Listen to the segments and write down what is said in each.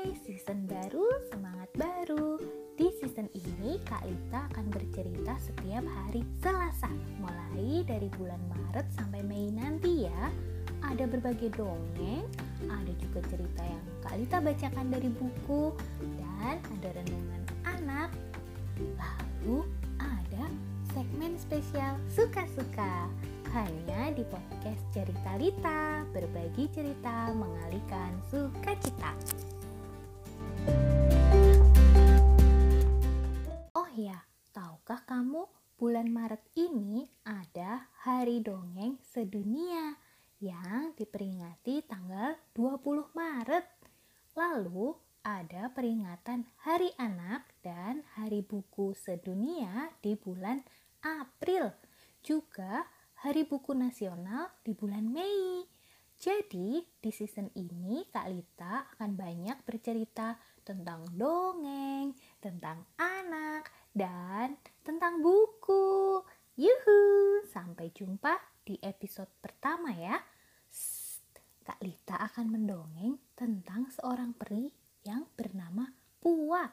Hai, season baru, semangat baru. Di season ini, Kak Lita akan bercerita setiap hari Selasa, mulai dari bulan Maret sampai Mei nanti ya. Ada berbagai dongeng, ada juga cerita yang Kak Lita bacakan dari buku, dan ada renungan anak. Lalu ada segmen spesial suka-suka hanya di podcast Cerita Lita, berbagi cerita mengalihkan sukacita. Oh ya, tahukah kamu bulan Maret ini ada Hari Dongeng Sedunia yang diperingati tanggal 20 Maret. Lalu ada peringatan Hari Anak dan Hari Buku Sedunia di bulan April. Juga Hari Buku Nasional di bulan Mei. Jadi, di season ini Kak Lita akan banyak bercerita tentang dongeng, tentang anak, dan tentang buku. Yuhu, sampai jumpa di episode pertama ya. Kak Lita akan mendongeng tentang seorang peri yang bernama Pua.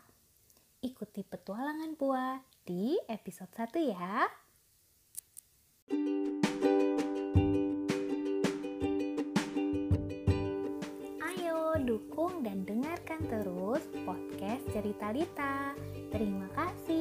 Ikuti petualangan Pua di episode 1 ya. Dukung dan dengarkan terus podcast Cerita Lita. Terima kasih.